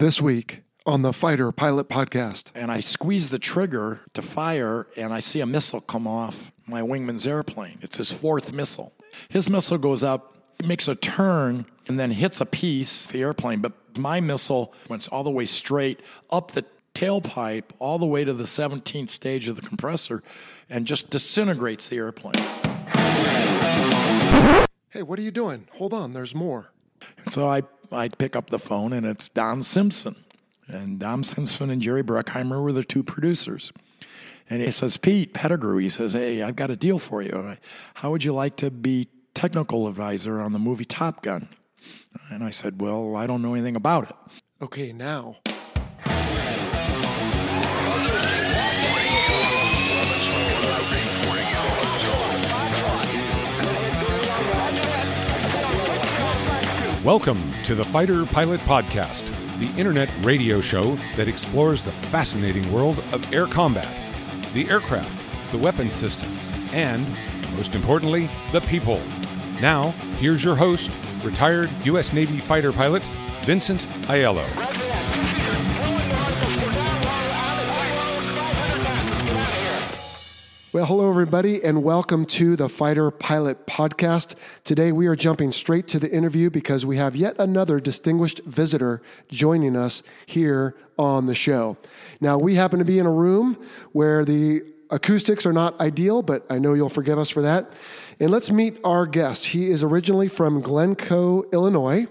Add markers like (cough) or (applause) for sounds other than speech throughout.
This week, on the Fighter Pilot Podcast. and I squeeze the trigger to fire, and I see a missile come off my wingman's airplane. It's his fourth missile. His missile goes up, makes a turn, and then hits a piece of the airplane. But my missile went all the way straight up the tailpipe, all the way to the 17th stage of the compressor, and just disintegrates the airplane. Hey, what are you doing? Hold on, there's more. So I, I pick up the phone, and it's Don Simpson. And Don (laughs) Simpson and Jerry Bruckheimer were the two producers. And he says, Pete Pettigrew, he says, hey, I've got a deal for you. How would you like to be technical advisor on the movie Top Gun? And I said, well, I don't know anything about it. Okay, now. Welcome to the Fighter Pilot Podcast, the internet radio show that explores the fascinating world of air combat, the aircraft, the weapon systems, and, most importantly, the people. Now, here's your host, retired U.S. Navy fighter pilot, Vincent Aiello. Well, hello, everybody, and welcome to the Fighter Pilot Podcast. Today, we are jumping straight to the interview because we have yet another distinguished visitor joining us here on the show. Now, we happen to be in a room where the acoustics are not ideal, but I know you'll forgive us for that. And let's meet our guest. He is originally from Glencoe, Illinois.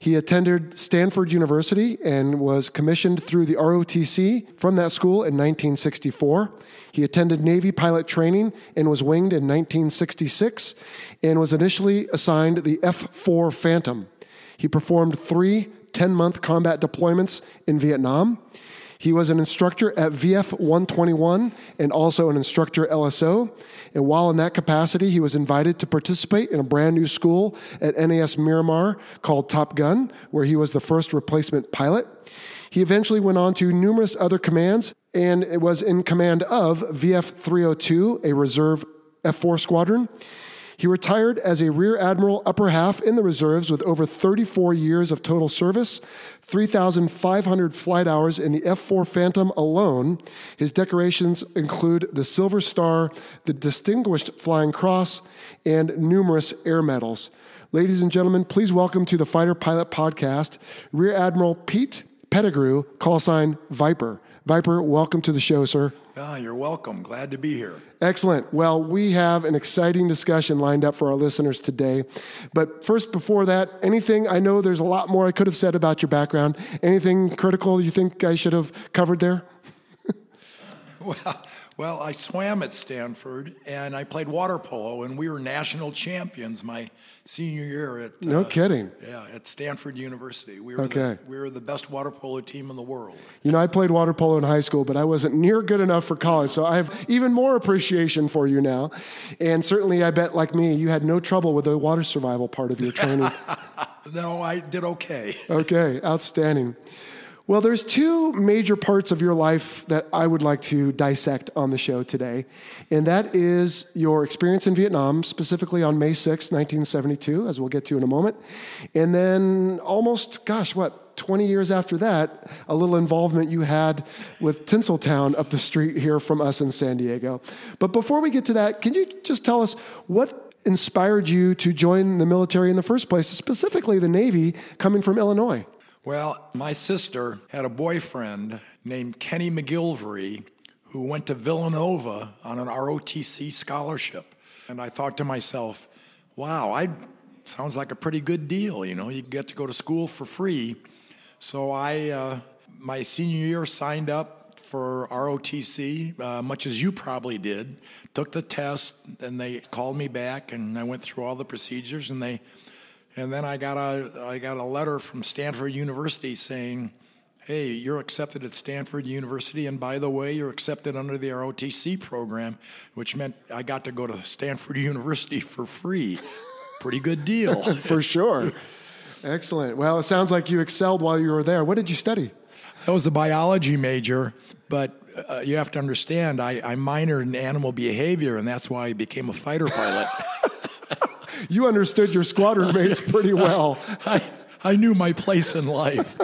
He attended Stanford University and was commissioned through the ROTC from that school in 1964. He attended Navy pilot training and was winged in 1966 and was initially assigned the F 4 Phantom. He performed three 10 month combat deployments in Vietnam. He was an instructor at VF 121 and also an instructor LSO. And while in that capacity, he was invited to participate in a brand new school at NAS Miramar called Top Gun, where he was the first replacement pilot. He eventually went on to numerous other commands and was in command of VF 302, a reserve F 4 squadron. He retired as a Rear Admiral upper half in the reserves with over 34 years of total service, 3,500 flight hours in the F 4 Phantom alone. His decorations include the Silver Star, the Distinguished Flying Cross, and numerous air medals. Ladies and gentlemen, please welcome to the Fighter Pilot Podcast, Rear Admiral Pete Pettigrew, call sign Viper. Viper, welcome to the show, sir. Ah, you're welcome. Glad to be here. Excellent. Well, we have an exciting discussion lined up for our listeners today. But first, before that, anything, I know there's a lot more I could have said about your background. Anything critical you think I should have covered there? (laughs) Well, well, I swam at Stanford and I played water polo, and we were national champions my senior year at No uh, kidding. Yeah, at Stanford University. We were Okay. the, we were the best water polo team in the world. You know, I played water polo in high school, but I wasn't near good enough for college. So I have even more appreciation for you now. And certainly, I bet, like me, you had no trouble with the water survival part of your training. (laughs) No, I did okay. Okay, outstanding. Well, there's two major parts of your life that I would like to dissect on the show today, and that is your experience in Vietnam, specifically on May 6, 1972, as we'll get to in a moment, and then almost, gosh, what, 20 years after that, a little involvement you had with Tinseltown up the street here from us in San Diego. But before we get to that, can you just tell us what inspired you to join the military in the first place, specifically the Navy, coming from Illinois? Well, my sister had a boyfriend named Kenny McGilvery who went to Villanova on an ROTC scholarship. And I thought to myself, wow, I sounds like a pretty good deal. You know, you get to go to school for free. So I, uh, my senior year, signed up for ROTC, uh, much as you probably did. Took the test, and they called me back, and I went through all the procedures, and they And then I got a I got a letter from Stanford University saying, "Hey, you're accepted at Stanford University, and by the way, you're accepted under the ROTC program, which meant I got to go to Stanford (laughs) University for free. Pretty good deal." (laughs) For sure. Excellent. Well, it sounds like you excelled while you were there. What did you study? I was a biology major, but uh, you have to understand, I, I minored in animal behavior, and that's why I became a fighter pilot. (laughs) You understood your squadron mates pretty (laughs) well. I, I knew my place in life.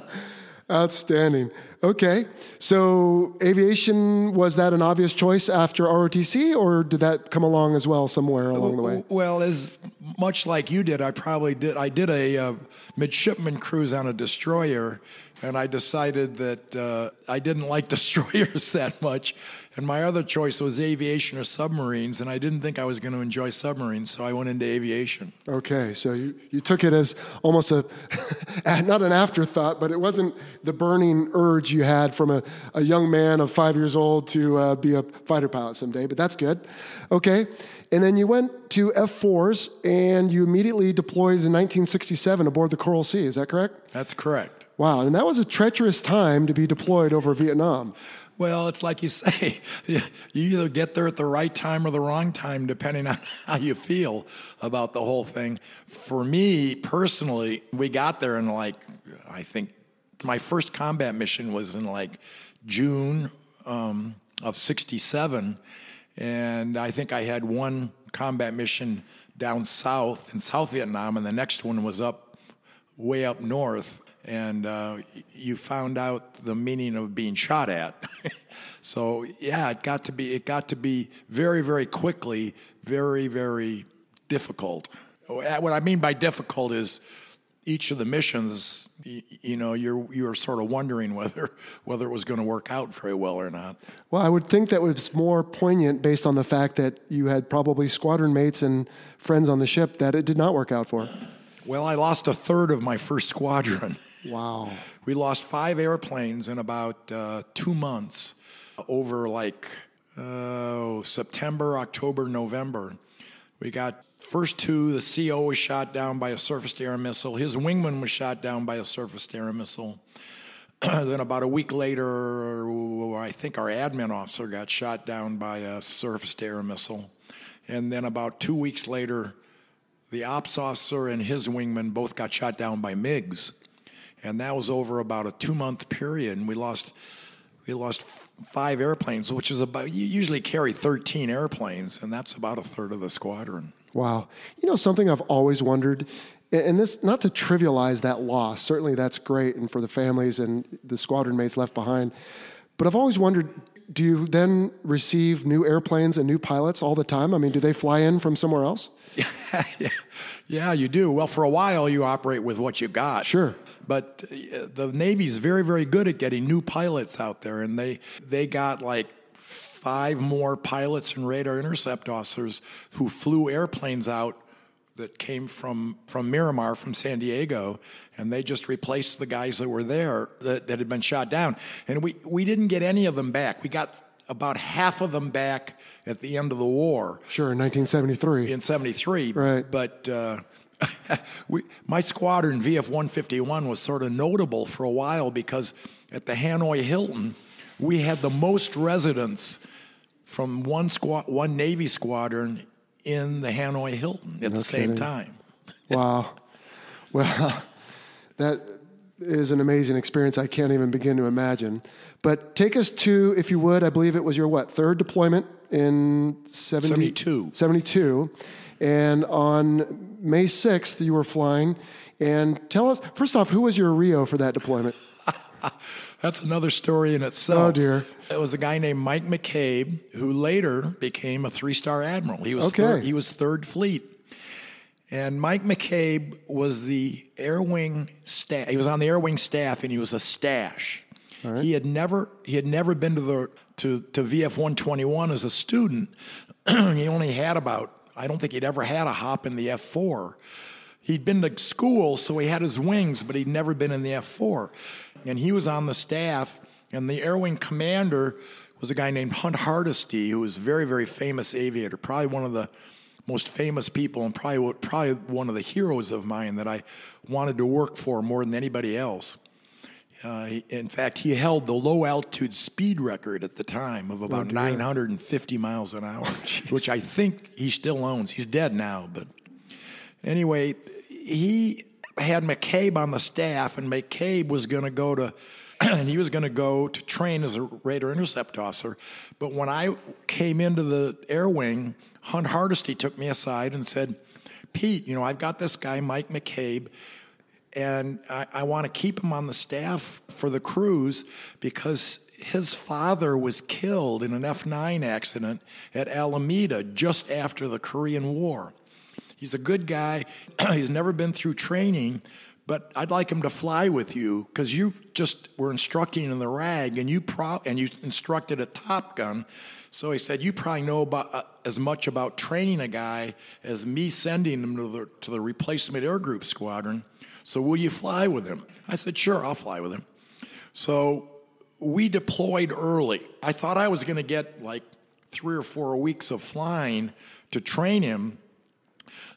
(laughs) Outstanding. Okay. So, aviation, was that an obvious choice after ROTC, or did that come along as well somewhere along the way? Well, as much like you did, I probably did. I did a uh, midshipman cruise on a destroyer, and I decided that uh, I didn't like (laughs) destroyers that much. And my other choice was aviation or submarines, and I didn't think I was going to enjoy submarines, so I went into aviation. Okay, so you, you took it as almost (laughs) a, not an afterthought, but it wasn't the burning urge you had from a, a young man of five years old to uh, be a fighter pilot someday, but that's good. Okay, and then you went to F4s and you immediately deployed in 1967 aboard the Coral Sea, is that correct? That's correct. Wow, and that was a treacherous time to be deployed over Vietnam. Well, it's like you say, (laughs) you either get there at the right time or the wrong time, depending on (laughs) how you feel about the whole thing. For me personally, we got there in like, I think my first combat mission was in like June um, of 67. And I think I had one combat mission down south in South Vietnam, and the next one was up way up north and uh, you found out the meaning of being shot at. (laughs) so yeah, it got to be it got to be very very quickly very very difficult. What I mean by difficult is each of the missions, you know, you're you're sort of wondering whether (laughs) whether it was going to work out very well or not. Well, I would think that was more poignant based on the fact that you had probably squadron mates and friends on the ship that it did not work out for. Well, I lost a third of my first squadron. (laughs) Wow. We lost five airplanes in about uh, two months over like uh, September, October, November. We got first two, the CO was shot down by a surface air missile. His wingman was shot down by a surface air missile. (clears throat) then about a week later, I think our admin officer got shot down by a surface air missile. And then about two weeks later, the ops officer and his wingman both got shot down by MiGs and that was over about a two month period. And we lost we lost five airplanes, which is about you usually carry 13 airplanes, and that's about a third of the squadron. Wow. You know something I've always wondered and this not to trivialize that loss certainly that's great and for the families and the squadron mates left behind but i've always wondered do you then receive new airplanes and new pilots all the time i mean do they fly in from somewhere else (laughs) yeah, yeah you do well for a while you operate with what you got sure but uh, the Navy's very, very good at getting new pilots out there, and they they got like five more pilots and radar intercept officers who flew airplanes out that came from from Miramar from San Diego, and they just replaced the guys that were there that, that had been shot down. And we we didn't get any of them back. We got about half of them back at the end of the war. Sure, in 1973. In 73. Right. But uh, (laughs) we, my squadron, VF 151, was sort of notable for a while because at the Hanoi Hilton, we had the most residents from one squad, one Navy squadron in the Hanoi Hilton at no the same kidding. time. Wow. Well, (laughs) that is an amazing experience I can't even begin to imagine. But take us to, if you would, I believe it was your what, third deployment in 70, 72. 72. And on May 6th, you were flying. And tell us, first off, who was your RIO for that deployment? (laughs) That's another story in itself. Oh, dear. It was a guy named Mike McCabe who later became a three star admiral. He was, Okay. third, he was third fleet. And Mike McCabe was the air wing staff. He was on the air wing staff, and he was a stash. He had never he had never been to the to, to VF 121 as a student. (clears throat) he only had about I don't think he'd ever had a hop in the F4. He'd been to school, so he had his wings, but he'd never been in the F4. And he was on the staff, and the air wing commander was a guy named Hunt Hardisty, who was a very, very famous aviator, probably one of the most famous people and probably probably one of the heroes of mine that I wanted to work for more than anybody else. Uh, in fact, he held the low altitude speed record at the time of about 950 miles an hour, (laughs) which I think he still owns. He's dead now, but anyway, he had McCabe on the staff, and McCabe was going to go to, (clears throat) and he was going to go to train as a radar intercept officer. But when I came into the air wing, Hunt Hardisty took me aside and said, Pete, you know, I've got this guy, Mike McCabe, and I, I want to keep him on the staff for the cruise because his father was killed in an F 9 accident at Alameda just after the Korean War. He's a good guy. (clears throat) He's never been through training, but I'd like him to fly with you because you just were instructing in the RAG and you pro- and you instructed a Top Gun. So he said, "You probably know about uh, as much about training a guy as me sending him to the to the replacement air group squadron. So will you fly with him?" I said, "Sure, I'll fly with him." So we deployed early. I thought I was going to get like three or four weeks of flying to train him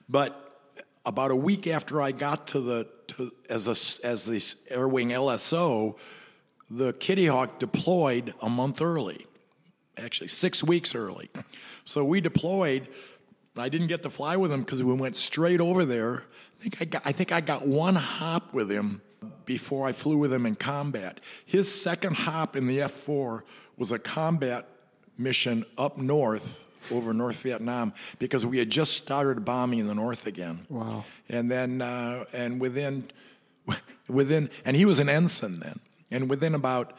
but about a week after I got to the to, as a, as the Air Wing LSO, the Kitty Hawk deployed a month early, actually six weeks early. So we deployed. I didn't get to fly with him because we went straight over there. I think I got I think I got one hop with him before I flew with him in combat. His second hop in the F4 was a combat mission up north over North Vietnam because we had just started bombing in the north again. Wow. And then, uh, and within, within, and he was an ensign then. And within about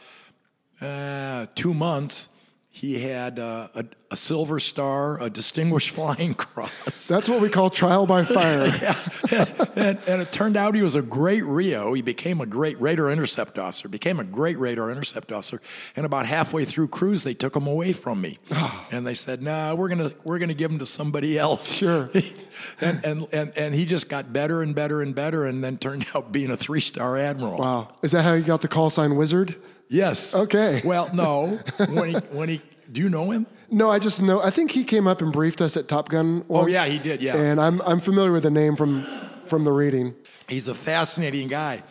uh, two months, he had uh, a, a, silver star, a distinguished (laughs) flying cross. That's what we call trial by (laughs) fire. yeah. and, and, it turned out he was a great RIO. He became a great radar intercept officer, became a great radar intercept officer. And about halfway through cruise, they took him away from me. (sighs) and they said, nah, we're going to we're gonna give him to somebody else. Sure. (laughs) and, and, and, and he just got better and better and better and then turned out being a three star admiral. Wow. Is that how you got the call sign wizard? Yes. Okay. Well, no. (laughs) When he, when he, do you know him? No, I just know. I think he came up and briefed us at Top Gun. Once, oh yeah, he did. Yeah. And I'm I'm familiar with the name from from the reading. He's a fascinating guy.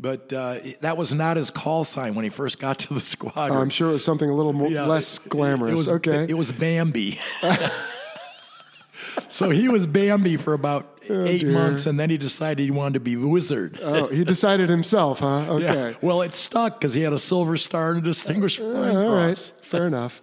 But uh, that was not his call sign when he first got to the squadron. Oh, I'm sure it was something a little more, yeah, less glamorous. It was, okay. It was Bambi. (laughs) (laughs) so he was Bambi for about oh, eight dear. months, and then he decided he wanted to be wizard. Oh, he decided himself, huh? (laughs) Okay. Yeah. Well, it stuck because he had a silver star and a distinguished uh, All right, fair enough.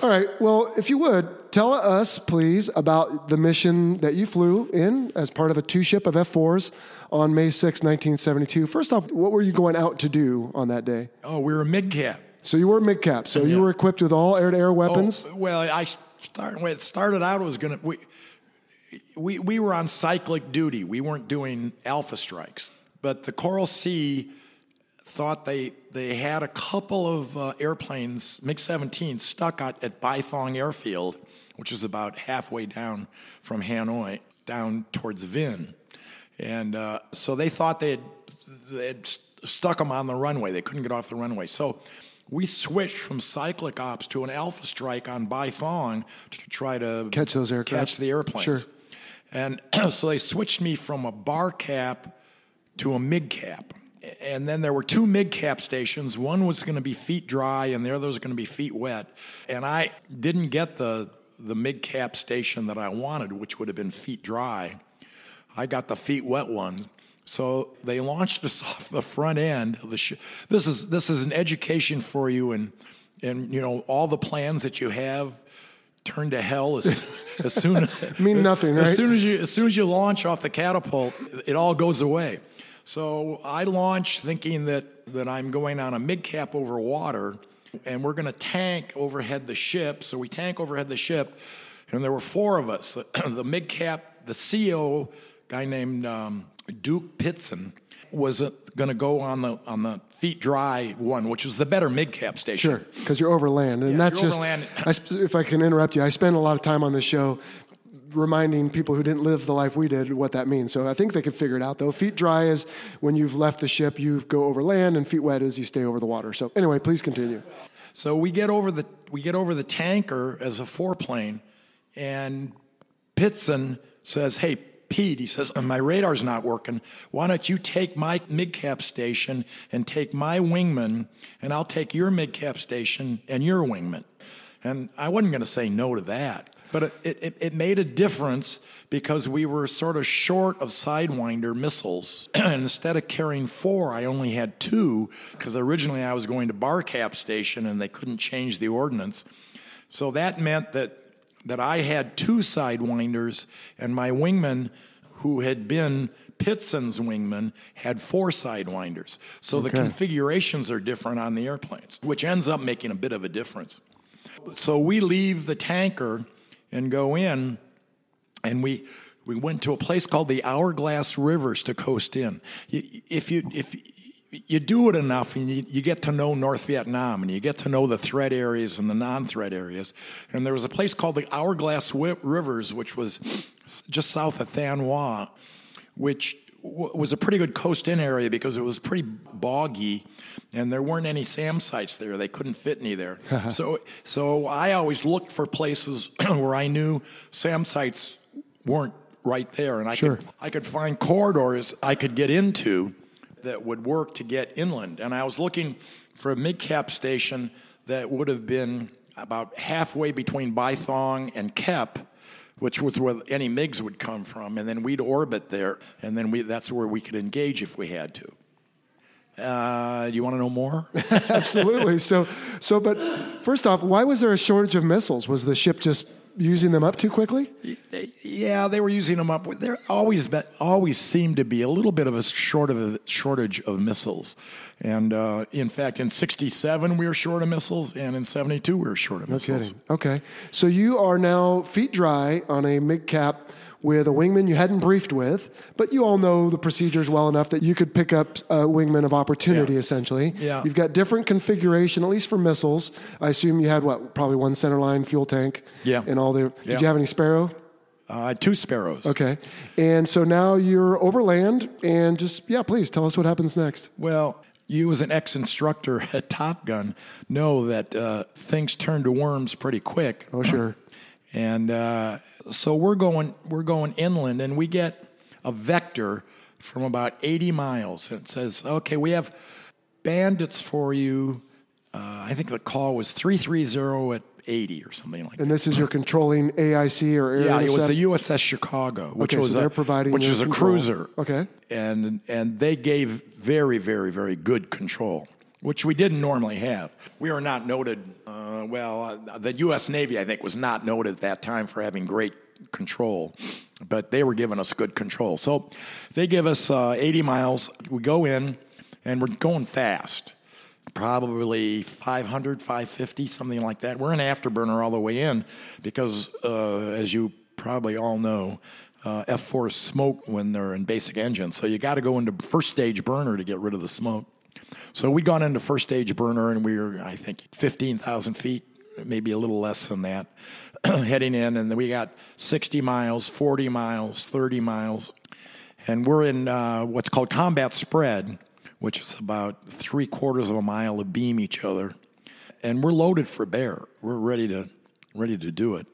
All right. Well, if you would tell us, please, about the mission that you flew in as part of a two ship of F 4s on May 6, 1972. First off, what were you going out to do on that day? Oh, we were MiG cap. So you were MiG cap. So yeah. you were equipped with all air to air weapons? Oh, well, I started, when it started out, it was going to. We, we, we were on cyclic duty. We weren't doing alpha strikes. But the Coral Sea thought they, they had a couple of uh, airplanes, MiG 17, stuck at, at Bai Thuong Airfield, which is about halfway down from Hanoi, down towards Vinh. And uh, so they thought they had, they had stuck them on the runway. They couldn't get off the runway. So we switched from cyclic ops to an alpha strike on Bai Thuong to try to catch those aircraft, catch the airplanes. Sure. And (clears throat) so they switched me from a bar cap to a MiG cap. And then there were two MiG cap stations. One was going to be feet dry, and the other was going to be feet wet. And I didn't get the the MiG cap station that I wanted, which would have been feet dry. I got the feet wet one. So they launched (laughs) us off the front end of the ship. This is this is an education for you, and and you know all the plans that you have turn to hell as, (laughs) as soon (laughs) mean nothing. Right? As soon as you as soon as you launch off the catapult, it all goes away. So I launch thinking that that I'm going on a MiG cap over water, and we're going to tank overhead the ship. So we tank overhead the ship, and there were four of us: (clears throat) the, the MiG cap, the ceo guy named um, Duke Pitson was uh, going to go on the on the feet dry one, which was the better MiG cap station. Sure, because you're overland, and yeah, that's just. Overland. I, if I can interrupt you, I spend a lot of time on this show reminding people who didn't live the life we did what that means. So I think they could figure it out though. Feet dry is when you've left the ship, you go over land, and feet wet is you stay over the water. So anyway, please continue. So we get over the we get over the tanker as a foreplane, and Pitson says, Hey, Pete, he says, my radar's not working. Why don't you take my MiG cap station and take my wingman, and I'll take your MiG cap station and your wingman? And I wasn't going to say no to that, but it, it, it made a difference because we were sort of short of Sidewinder missiles. (clears throat) and instead of carrying four, I only had two because originally I was going to Barcap station and they couldn't change the ordnance. So that meant that that I had two sidewinders, and my wingman, who had been Pitson's wingman, had four sidewinders. So the configurations are different on the airplanes, which ends up making a bit of a difference. So we leave the tanker and go in, and we we went to a place called the Hourglass Rivers to coast in. If you if you do it enough and you, you, get to know North Vietnam and you get to know the threat areas and the non threat areas. And there was a place called the Hourglass Rivers, which was just south of Thanh Hoa, which w- was a pretty good coast in area because it was pretty boggy and there weren't any SAM sites there. They couldn't fit any there. (laughs) so, so I always looked for places (clears throat) where I knew SAM sites weren't right there and I, sure. could, I could find corridors I could get into that would work to get inland. And I was looking for a MiG cap station that would have been about halfway between Bai Thuong and Kep, which was where any MiGs would come from. And then we'd orbit there, and then we, that's where we could engage if we had to. Uh, you want to know more? (laughs) Absolutely. So, so, but first off, why was there a shortage of missiles? Was the ship just using them up too quickly? Yeah, they were using them up. There always been, always seemed to be a little bit of a short of a shortage of missiles. And uh, in fact, in '67 we were short of missiles, and in '72 we were short of no missiles. Kidding. Okay, so you are now feet dry on a MiG cap with a wingman you hadn't briefed with, but you all know the procedures well enough that you could pick up a wingman of opportunity, Yeah. essentially. Yeah. You've got different configuration, at least for missiles. I assume you had what, probably one centerline fuel tank. Yeah. And all the. Did Yeah. you have any Sparrow? Uh, two sparrows. Okay. And so now you're overland, and just yeah, please tell us what happens next. Well, you as an ex-instructor (laughs) at Top Gun know that uh, things turn to worms pretty quick. Oh sure. (clears throat) And uh, so we're going we're going inland, and we get a vector from about 80 miles. It says, "Okay, we have bandits for you." Uh, I think the call was 330 at 80 or something like that. And this is your controlling AIC or air Yeah, it was the USS Chicago, which Okay, was so they're providing which your is a control. cruiser. Okay. and and they gave very very very good control, which we didn't normally have. We are not noted. Uh, well, uh, the U.S. Navy I think was not noted at that time for having great control, but they were giving us good control. So they give us uh, 80 miles. We go in, and we're going fast. Probably 500, 550, something like that. We're an afterburner all the way in because, uh, as you probably all know, uh, F4s smoke when they're in basic engine. So you got to go into first stage burner to get rid of the smoke. So we'd gone into first stage burner and we were, I think, 15,000 feet, maybe a little less than that, (clears throat) heading in. And then we got 60 miles, 40 miles, 30 miles. And we're in uh, what's called combat spread, which is about three quarters of a mile to beam each other. And we're loaded for bear. We're ready to, ready to do it.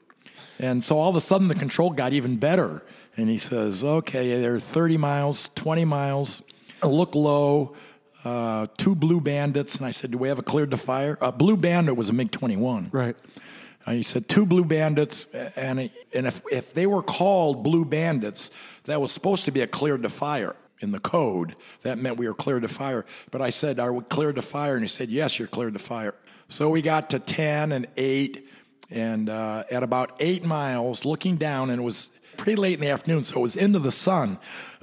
And so all of a sudden the control got even better. And he says, okay, they're 30 miles, 20 miles, look low, uh, two blue bandits. And I said, do we have a cleared to fire? A blue bandit was a MiG 21. Right. And he said, two blue bandits. And, and if, if they were called blue bandits, that was supposed to be a cleared to fire in the code. That meant we were cleared to fire. But I said, are we cleared to fire? And he said, yes, you're cleared to fire. So we got to 10 and 8. And uh, at about eight miles, looking down, and it was pretty late in the afternoon, so it was into the sun,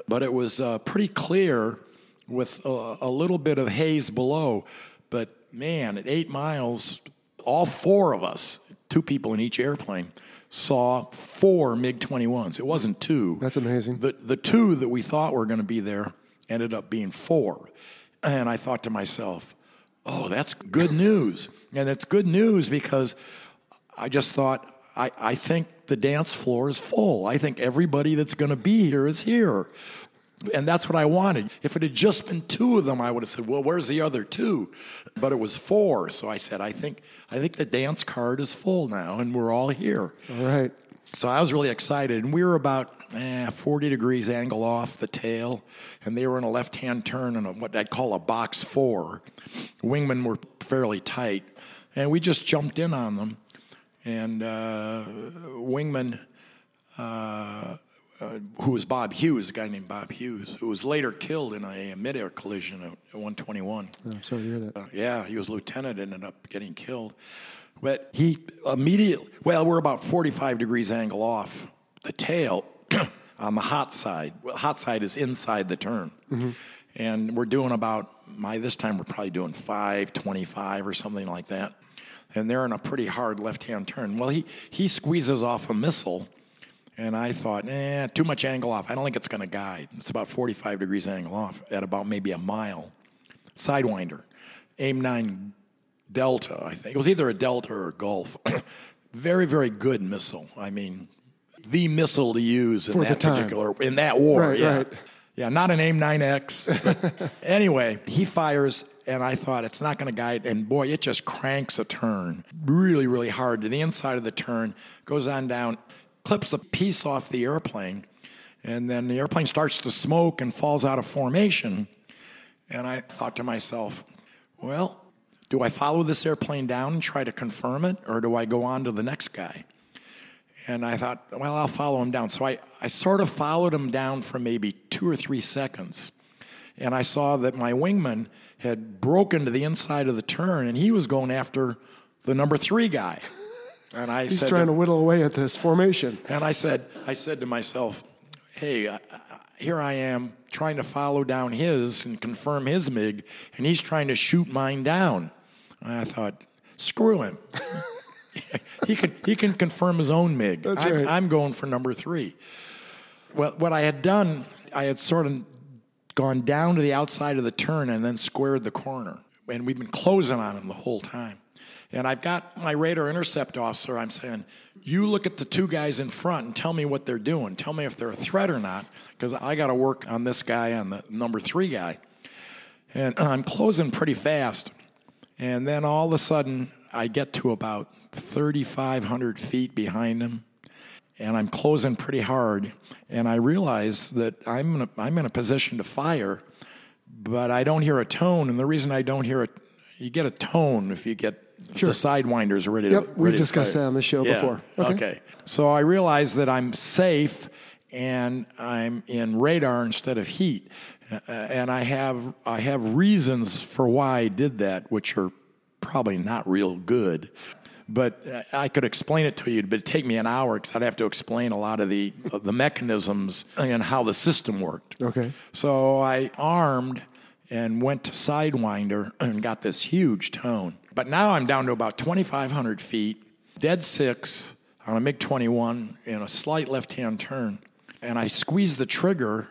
but it was uh, pretty clear with a, a little bit of haze below. But man, at eight miles, all four of us, two people in each airplane, saw four MiG 21s. It wasn't two. That's amazing. The, the two that we thought were going to be there ended up being four. And I thought to myself, oh, that's good news. And it's good news because I just thought, I, I think the dance floor is full. I think everybody that's going to be here is here. And that's what I wanted. If it had just been two of them, I would have said, "Well, where's the other two? But it was four, so I said, "I think I think the dance card is full now, and we're all here." All right. So I was really excited. And we were about eh, 40 degrees angle off the tail, and they were in a left hand turn in a, what I'd call a box four. Wingmen were fairly tight, and we just jumped in on them. And uh, Wingman, uh, uh, who was Bob Hughes, a guy named Bob Hughes, who was later killed in a, midair collision at, at 121. I'm sorry to hear that. Uh, yeah, he was lieutenant, ended up getting killed. But he immediately, well, we're about 45 degrees angle off the tail (clears throat) on the hot side. Well, hot side is inside the turn. And we're doing about, my this time we're probably doing 525 or something like that. And they're in a pretty hard left hand turn. Well, he, he squeezes off a missile. And I thought, eh, too much angle off. I don't think it's going to guide. It's about 45 degrees angle off at about maybe a mile. Sidewinder, AIM 9 Delta, I think. It was either a Delta or a Golf. (clears throat) very, very good missile. I mean, the missile to use in For that particular in that war. Right, yeah. right. Yeah, not an AIM 9X. (laughs) anyway, he fires, and I thought it's not going to guide. And boy, it just cranks a turn really, really hard to the inside of the turn, goes on down, clips a piece off the airplane, and then the airplane starts to smoke and falls out of formation. And I thought to myself, well, do I follow this airplane down and try to confirm it, or do I go on to the next guy? And I thought, well, I'll follow him down. So I, I sort of followed him down for maybe two or three seconds. And I saw that my wingman had broken to the inside of the turn and he was going after the number three guy. And I He's trying to whittle away at this formation. and I said, I said to myself, hey, I, I, here I am trying to follow down his and confirm his MiG, and he's trying to shoot mine down. And I thought, screw him. (laughs) he can he can confirm his own MiG. That's I'm, right. I'm going for number three. Well, what I had done, I had sort of gone down to the outside of the turn and then squared the corner, and we've been closing on him the whole time. And I've got my radar intercept officer. I'm saying, you look at the two guys in front and tell me what they're doing. Tell me if they're a threat or not, because I got to work on this guy, on the number three guy. And (clears throat) I'm closing pretty fast. And then all of a sudden, I get to about 3,500 feet behind him, and I'm closing pretty hard. And I realize that I'm in a, I'm in a position to fire, but I don't hear a tone. And the reason I don't hear it, you get a tone if you get the sidewinders are ready to. Yep, we've discussed that on the show Yeah, before. Okay. Okay. So I realize that I'm safe and I'm in radar instead of heat. Uh, and I have I have reasons for why I did that, which are probably not real good. But uh, I could explain it to you, but it'd take me an hour because I'd have to explain a lot of the of the mechanisms and how the system worked. Okay. So I armed and went to Sidewinder and got this huge tone. But now I'm down to about 2,500 feet, dead six on a MiG 21 in a slight left hand turn. And I squeeze the trigger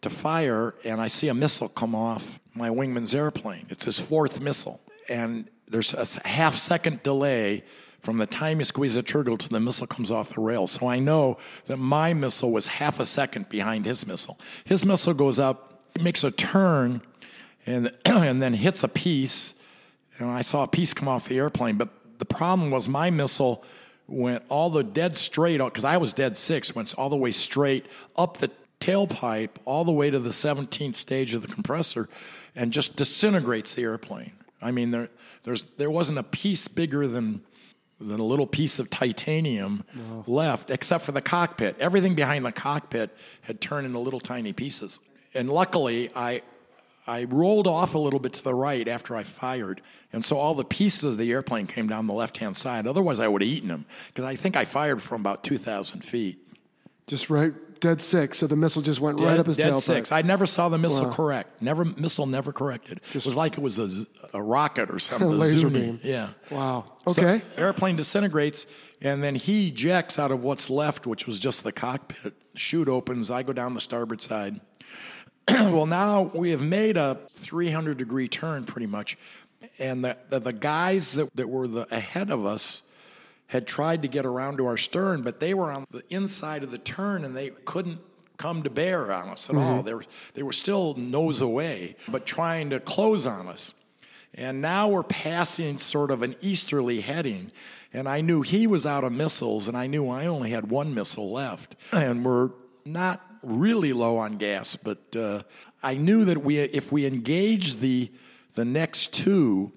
to fire, and I see a missile come off my wingman's airplane. It's his fourth missile. And there's a half second delay from the time you squeeze the trigger to the missile comes off the rail. So I know that my missile was half a second behind his missile. His missile goes up, makes a turn, and, (clears throat) and then hits a piece. And I saw a piece come off the airplane. But the problem was my missile went all the dead straight, because I was dead six, went all the way straight up the tailpipe, all the way to the 17th stage of the compressor, and just disintegrates the airplane. I mean, there, there's, there wasn't a piece bigger than than a little piece of titanium left, except for the cockpit. Everything behind the cockpit had turned into little tiny pieces. And luckily, I, I rolled off a little bit to the right after I fired. And so all the pieces of the airplane came down the left hand side. Otherwise, I would have eaten them because I think I fired from about 2,000 feet. Just right, dead six. So the missile just went right up his dead tailpipe. six. I never saw the missile Wow. correct. Never missile never corrected. it was like it was a rocket or something. (laughs) A laser beam. Yeah. Wow. So Okay. airplane disintegrates, and then he ejects out of what's left, which was just the cockpit. Chute opens. I go down the starboard side. (clears throat) well, now we have made a 300 degree turn pretty much, and the the, the guys that, that were the ahead of us had tried to get around to our stern, but they were on the inside of the turn and they couldn't come to bear on us at all. Mm-hmm. They were, they were still nose away, but trying to close on us. And now we're passing sort of an easterly heading. And I knew he was out of missiles, and I knew I only had one missile left. And we're not really low on gas, but uh, I knew that we, if we engaged the, the next two,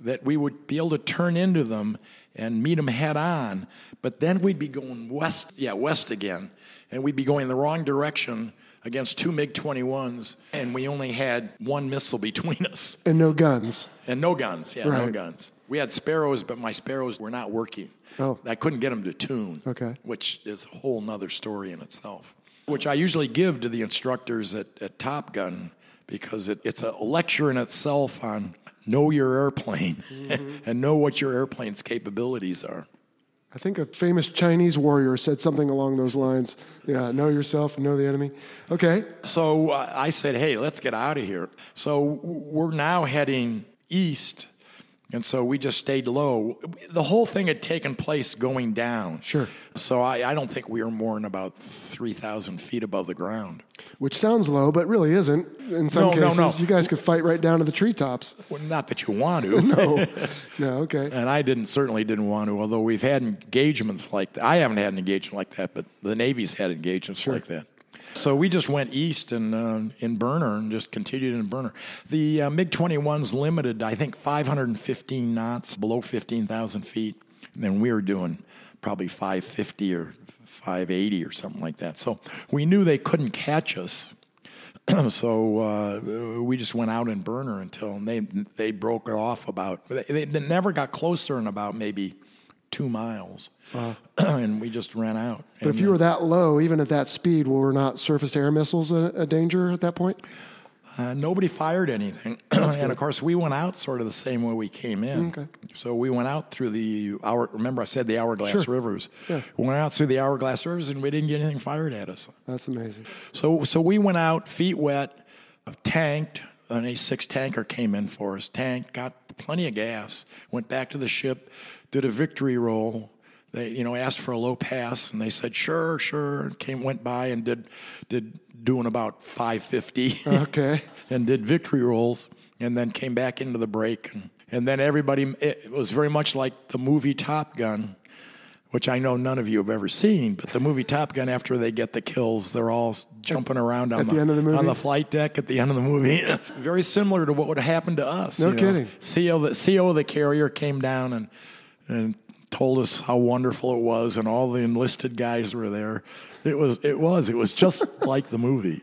that we would be able to turn into them and meet them head on. But then we'd be going west, yeah, west again, and we'd be going the wrong direction against two MiG 21s, and we only had one missile (laughs) between us. And no guns. And no guns, yeah, no guns. We had sparrows, but my sparrows were not working. Oh. I couldn't get them to tune, Okay. which is a whole nother story in itself, which I usually give to the instructors at, at Top Gun because it, it's a lecture in itself on know your airplane Mm-hmm. (laughs) and know what your airplane's capabilities are. I think a famous Chinese warrior said something along those lines. Yeah, know yourself, know the enemy. Okay. So uh, I said, hey, let's get out of here. So we're now heading east. And so we just stayed low. The whole thing had taken place going down. Sure. So I, I don't think we were more than about 3,000 feet above the ground. Which sounds low, but really isn't. In some No, no, cases, no. you guys could fight right down to the treetops. Well, not that you want to. (laughs) No. (laughs) no, okay. And I didn't certainly didn't want to, although we've had engagements like that. I haven't had an engagement like that, but the Navy's had engagements like that. So we just went east and uh, in Burner and just continued in Burner. The uh, MiG 21's limited, I think, 515 knots below 15,000 feet. And then we were doing probably 550 or 580 or something like that. So we knew they couldn't catch us. (clears throat) so uh, we just went out in burner until they they broke off about they, they never got closer in about maybe two miles, (clears throat) and we just ran out. But if you were that low, even at that speed, were not surface to air missiles a, a danger at that point? Uh, nobody fired anything, (clears throat) and of course we went out sort of the same way we came in. Okay. So we went out through the hour. Remember, I said the hourglass Sure. rivers. Yeah. We went out through the hourglass rivers, and we didn't get anything fired at us. That's amazing. So, so we went out, feet wet, tanked. An A6 tanker came in for us, tanked, got plenty of gas, went back to the ship, did a victory roll. They, you know, asked for a low pass, and they said, "Sure, sure." and Came, went by, and did, did doing about 550, Okay. (laughs) and did victory rolls, and then came back into the break, and, and then everybody. It was very much like the movie Top Gun which I know none of you have ever seen, but the movie Top Gun, after they get the kills, they're all jumping around on At the end of the movie? on the flight deck at the end of the movie. (laughs) Very similar to what would happen to us. No you know. kidding. CO the CO of the carrier came down and and told us how wonderful it was, and all the enlisted guys were there. It was it was it was just (laughs) like the movie.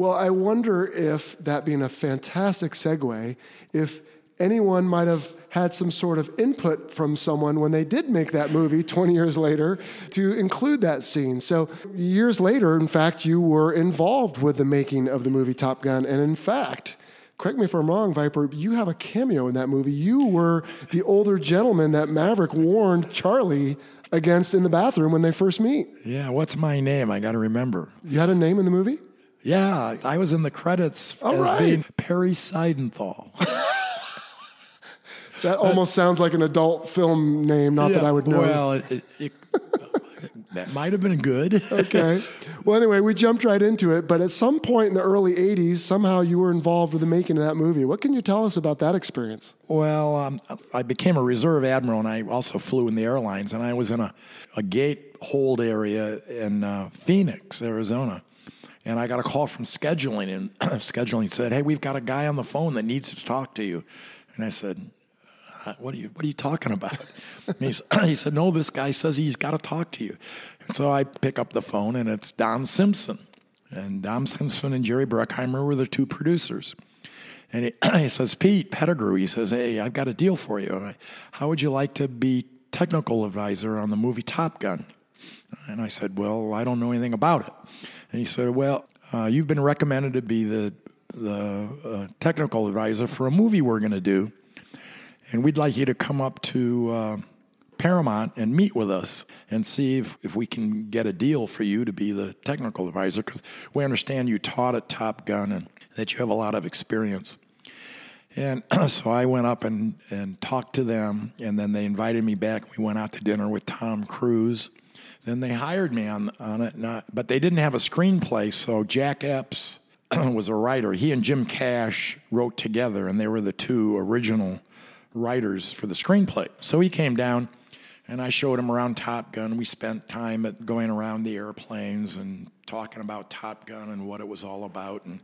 Well, I wonder if that being a fantastic segue, if anyone might have had some sort of input from someone when they did make that movie 20 years later to include that scene. So, years later, in fact, you were involved with the making of the movie Top Gun. And in fact, correct me if I'm wrong, Viper, you have a cameo in that movie. You were the older gentleman that Maverick warned Charlie against in the bathroom when they first meet. Yeah, what's my name? I got to remember. You had a name in the movie? Yeah, I was in the credits All as right. being Perry Seidenthal. (laughs) That almost sounds like an adult film name, not that I would know. Well, it, it, it, that might have been good. (laughs) okay. Well, anyway, we jumped right into it. But at some point in the early 80s, somehow you were involved with the making of that movie. What can you tell us about that experience? Well, um, I became a reserve admiral, and I also flew in the airlines. And I was in a, a gate hold area in uh, Phoenix, Arizona. And I got a call from scheduling, and (clears throat) scheduling said, "Hey, we've got a guy on the phone that needs to talk to you." And I said, "Uh, what are you, what are you talking about? (laughs) (clears throat) He said, no, this guy says he's got to talk to you. And so I pick up the phone and it's Don Simpson. And Don Simpson and Jerry Bruckheimer were the two producers. And he, (clears throat) he says, Pete Pettigrew, he says, hey, I've got a deal for you. How would you like to be technical advisor on the movie Top Gun? And I said, well, I don't know anything about it. And he said, well, uh, you've been recommended to be the, the uh, technical advisor for a movie we're going to do. And we'd like you to come up to uh, Paramount and meet with us and see if, if we can get a deal for you to be the technical advisor because we understand you taught at Top Gun and that you have a lot of experience. And (clears throat) so I went up and, and talked to them, and then they invited me back. We went out to dinner with Tom Cruise. Then they hired me on, on it, but they didn't have a screenplay, so Jack Epps (clears throat) was a writer. He and Jim Cash wrote together, and they were the two original writers for the screenplay. So he came down, and I showed him around Top Gun. We spent time at going around the airplanes and talking about Top Gun and what it was all about. And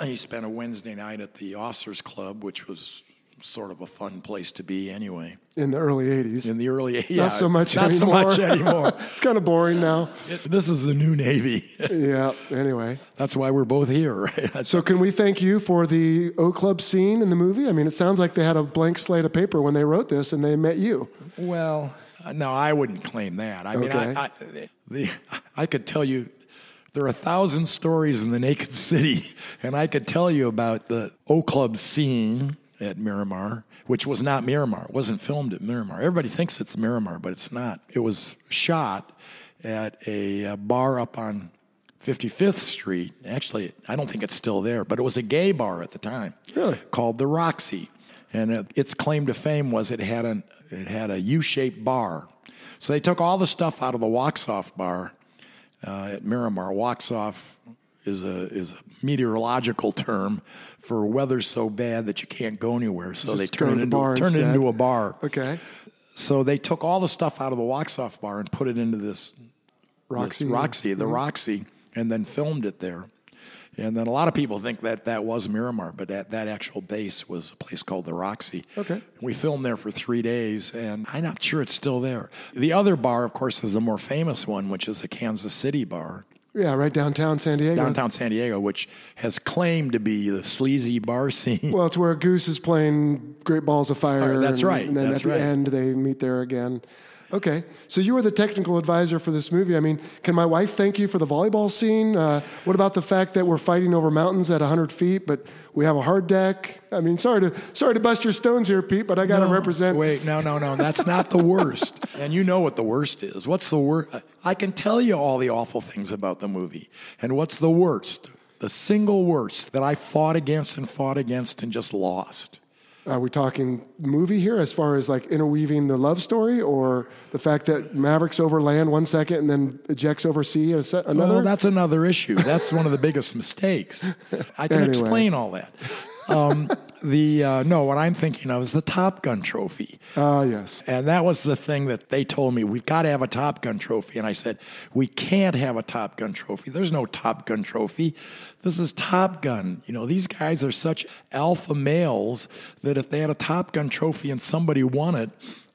(clears throat) he spent a Wednesday night at the Officers Club, which was sort of a fun place to be anyway. In the early 80s. In the early, yeah, not so much not anymore. so much anymore. (laughs) it's kind of boring now. It- this is the new Navy. (laughs) yeah, anyway. That's why we're both here, (laughs) right? So, can we thank you for the O Club scene in the movie? I mean, it sounds like they had a blank slate of paper when they wrote this and they met you. Well, no, I wouldn't claim that. I mean, I, I, the, I could tell you there are a thousand stories in the Naked City, and I could tell you about the O Club scene at Miramar, which was not Miramar. It wasn't filmed at Miramar. Everybody thinks it's Miramar, but it's not. It was shot at a, bar up on 55th Street. Actually, I don't think it's still there, but it was a gay bar at the time Really? called the Roxy, and it, its claim to fame was it had an it had a U-shaped bar. So they took all the stuff out of the Waxoff bar uh, at Miramar. Waxoff is a is a meteorological term for weather so bad that you can't go anywhere. So they Just go turn it into bar turn it into a bar. Okay. So they took all the stuff out of the Waxoff bar and put it into this Roxy. this Roxy, Mm-hmm. the Roxy, and then filmed it there. And then a lot of people think that that was Miramar, but that, that actual base was a place called the Roxy. Okay. We filmed there for three days, and I'm not sure it's still there. The other bar, of course, is the more famous one, which is the Kansas City bar, Yeah, right downtown San Diego. downtown San Diego, which has claimed to be the sleazy bar scene. Well, it's where Goose is playing Great Balls of Fire. That's and, right, And then that's at the right. end, they meet there again. Okay, so you were the technical advisor for this movie. I mean, can my wife thank you for the volleyball scene? Uh, what about the fact that we're fighting over mountains at 100 feet, but we have a hard deck? I mean, sorry to sorry to bust your stones here, Pete, but I got to No, represent. Wait, no, no, no. That's not the worst. (laughs) and you know what the worst is. What's the worst? I can tell you all the awful things about the movie. And what's the worst? The single worst that I fought against and fought against and just lost. Are we talking movie here as far as like interweaving the love story, or the fact that Mavericks over land one second and then ejects over sea another? Well, that's another issue. That's one of the biggest mistakes. I can Anyway. explain all that. Um, the uh, no, what I'm thinking of is the Top Gun trophy. Ah, yes. And that was the thing that they told me, we've got to have a Top Gun trophy. And I said, we can't have a Top Gun trophy. There's no Top Gun trophy. This is Top Gun. You know, these guys are such alpha males that if they had a Top Gun trophy and somebody won it,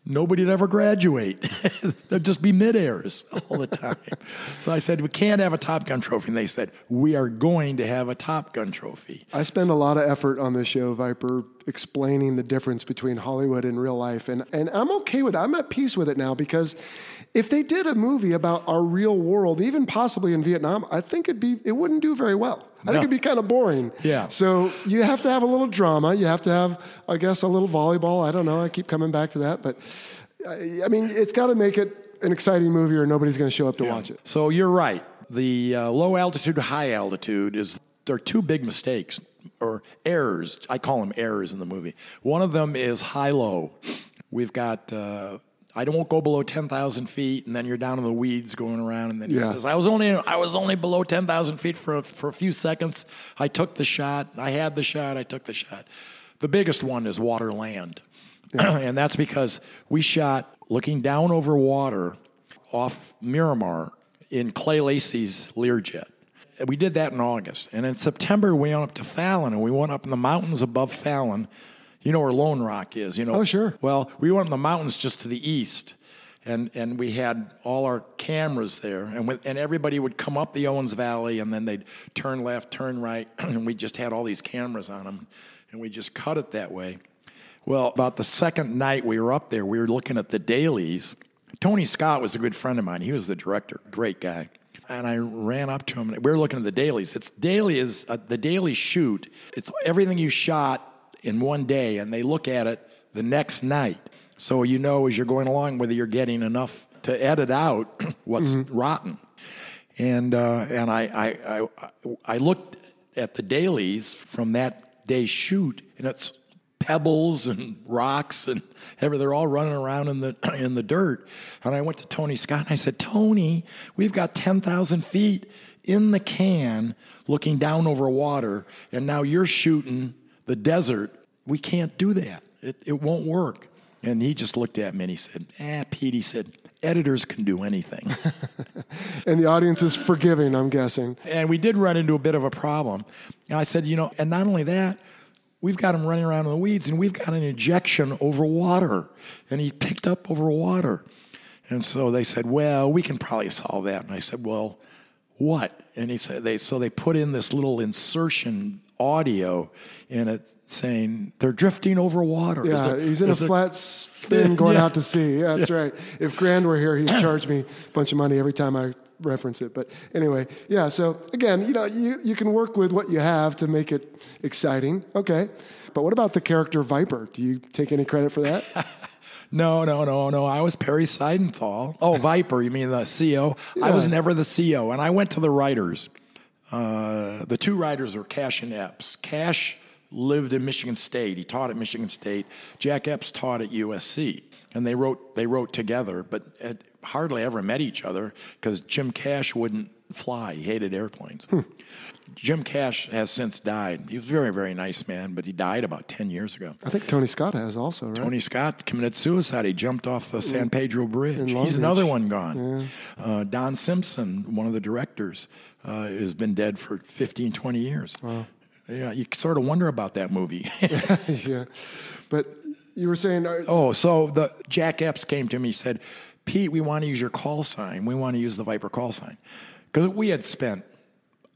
nobody'd ever graduate. (laughs) There'd just be mid-airs all the time. (laughs) so I said, we can't have a Top Gun trophy. And they said, we are going to have a Top Gun trophy. I spend a lot of effort on this show, Viper, explaining the difference between Hollywood and real life. And, and I'm okay with it. I'm at peace with it now because if they did a movie about our real world, even possibly in Vietnam, I think it'd be it wouldn't do very well. I think it'd be kind of boring. Yeah. So you have to have a little drama. You have to have, I guess, a little volleyball. I don't know. I keep coming back to that, but I, I mean, it's got to make it an exciting movie, or nobody's going to show up to watch it. So you're right. The uh, low altitude to high altitude is there are two big mistakes or errors. I call them errors in the movie. One of them is high low. We've got. Uh, I don't want go below ten thousand feet, and then you're down in the weeds going around. And then he Yeah. says, "I was only I was only below ten thousand feet for a, for a few seconds. I took the shot. I had the shot. I took the shot. The biggest one is water land, (clears throat) and that's because we shot looking down over water off Miramar in Clay Lacy's Learjet. We did that in August. And in September, we went up to Fallon and we went up in the mountains above Fallon. You know where Lone Rock is, you know? Oh, sure. Well, we went in the mountains just to the east, and, and we had all our cameras there, and, with, and everybody would come up the Owens Valley, and then they'd turn left, turn right, (clears throat) and we just had all these cameras on them, and we just cut it that way. Well, about the second night we were up there, we were looking at the dailies. Tony Scott was a good friend of mine. He was the director, great guy. And I ran up to him. And we were looking at the dailies. It's daily is uh, the daily shoot. It's everything you shot in one day, and they look at it the next night. So you know as you're going along whether you're getting enough to edit out (clears throat) what's rotten. And uh, and I, I I I looked at the dailies from that day's shoot, and it's pebbles and rocks and ever they're all running around in the (clears throat) in the dirt. And I went to Tony Scott and I said, Tony, we've got ten thousand feet in the can looking down over water, and now you're shooting the desert. We can't do that. It it won't work. And he just looked at me and he said, Ah, Pete, he said, editors can do anything. (laughs) And the audience is forgiving, I'm guessing. And we did run into a bit of a problem. And I said, you know, and not only that, we've got him running around in the weeds and we've got an injection over water. And he picked up over water. And so they said, well, we can probably solve that. And I said, well, what? And he said, they, so they put in this little insertion audio in it saying they're drifting over water. Yeah, there- he's in a there- flat spin (laughs) going Yeah. out to sea. Yeah, that's right. If Grand were here, he'd charge me a bunch of money every time I reference it. But anyway, yeah. So again, you know, you, you can work with what you have to make it exciting. Okay. But what about the character Viper? Do you take any credit for that? (laughs) No, no, no, no. I was Perry Seidenthal. Oh, (laughs) Viper, you mean the CO? I was never the CEO, And I went to the writers. Uh, the two writers were Cash and Epps. Cash lived in Michigan State. He taught at Michigan State. Jack Epps taught at USC. And they wrote, they wrote together, but had hardly ever met each other because Jim Cash wouldn't fly. He hated airplanes. Jim Cash has since died. He was a very, very nice man, but he died about 10 years ago. I think Tony Scott has also, right? Tony Scott committed suicide. He jumped off the San Pedro Bridge. He's another one gone. Uh, Don Simpson, one of the directors, uh, has been dead for 15, 20 years. Yeah, you sort of wonder about that movie. (laughs) yeah. But you were saying, uh, oh, so the Jack Epps came to me. Said, "Pete, we want to use your call sign. We want to use the Viper call sign because we had spent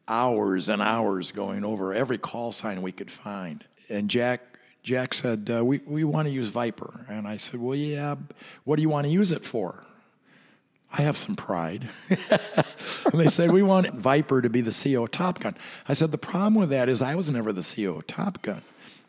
hours and hours going over every call sign we could find." And Jack Jack said, uh, "We we want to use Viper." And I said, "Well, yeah. What do you want to use it for?" I have some pride. (laughs) and they said, We want Viper to be the CEO of Top Gun. I said, The problem with that is I was never the CEO of Top Gun.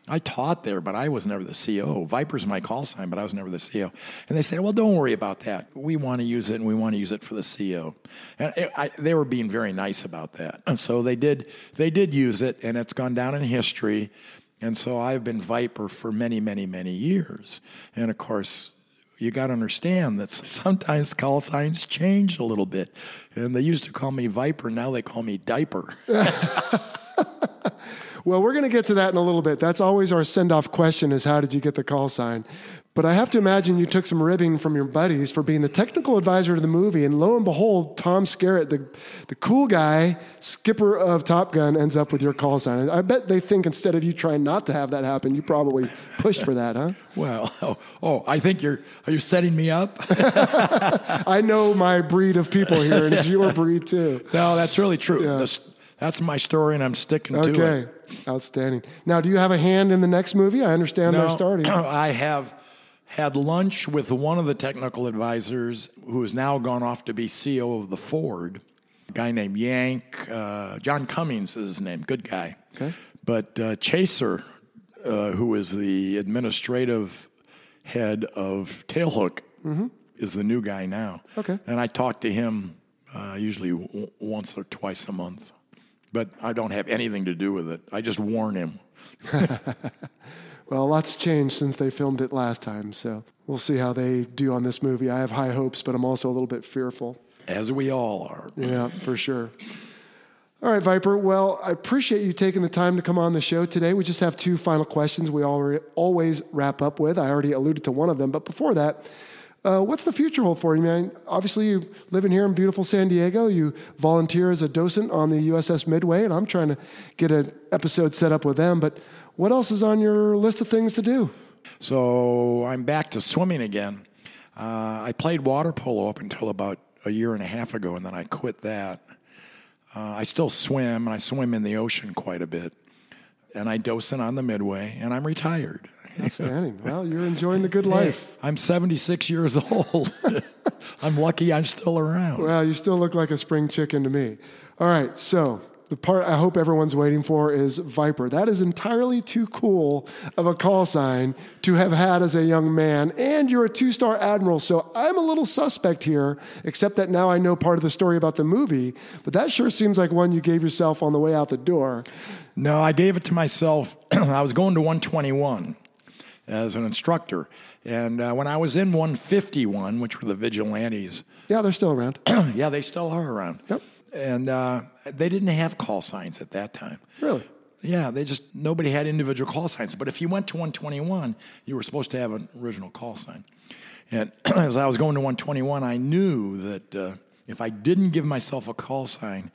I taught there, but I was never the CEO. Viper's my call sign, but I was never the CEO. And they said, Well, don't worry about that. We want to use it, and we want to use it for the CEO. And I, they were being very nice about that. And so they did, they did use it, and it's gone down in history. And so I've been Viper for many, many, many years. And of course, you got to understand that (laughs) sometimes call signs change a little bit. And they used to call me Viper, now they call me Diaper. (laughs) (laughs) well, we're going to get to that in a little bit. That's always our send off question is how did you get the call sign? But I have to imagine you took some ribbing from your buddies for being the technical advisor to the movie. And lo and behold, Tom Skerritt, the, the cool guy, skipper of Top Gun, ends up with your call sign. I bet they think instead of you trying not to have that happen, you probably pushed for that, huh? (laughs) Well, oh, oh, I think you're, are you setting me up? (laughs) I know my breed of people here, and it's your breed too. no, that's really true. This- that's my story, and I'm sticking to it. Okay, outstanding. Now, do you have a hand in the next movie? I understand they're No, starting. (clears throat) I have had lunch with one of the technical advisors who has now gone off to be CEO of the Ford, a guy named Yank. Uh, John Cummings is his name, good guy. Okay. But uh, Chaser, uh, who is the administrative head of Tailhook, is the new guy now. Mm-hmm. Okay. And I talk to him uh, usually w- once or twice a month. But I don't have anything to do with it. I just warn him. (laughs) Well, lots changed since they filmed it last time, so we'll see how they do on this movie. I have high hopes, but I'm also a little bit fearful. As we all are. Yeah, for sure. All right, Viper. Well, I appreciate you taking the time to come on the show today. We just have two final questions we always wrap up with. I already alluded to one of them, but before that, uh, what's the future hold for you, man? Obviously, you living here in beautiful San Diego. You volunteer as a docent on the USS Midway, and I'm trying to get an episode set up with them. But what else is on your list of things to do? So I'm back to swimming again. Uh, I played water polo up until about a year and a half ago, and then I quit that. Uh, I still swim, and I swim in the ocean quite a bit. And I docent on the Midway, and I'm retired. (laughs) Outstanding. well, you're enjoying the good life. I'm 76 years old. (laughs) I'm lucky I'm still around. Well, you still look like a spring chicken to me. All right, so the part I hope everyone's waiting for is Viper. That is entirely too cool of a call sign to have had as a young man, and you're a two star admiral, so I'm a little suspect here, except that now I know part of the story about the movie, but that sure seems like one you gave yourself on the way out the door. No, I gave it to myself. (clears throat) I was going to 121 as an instructor. And uh, when I was in 151, which were the vigilantes, Yeah, they're still around. (clears throat) yeah, they still are around. Yep. And uh, they didn't have call signs at that time. Really? Yeah, they just nobody had individual call signs. But if you went to 121, you were supposed to have an original call sign. And (clears throat) as I was going to 121, I knew that uh, if I didn't give myself a call sign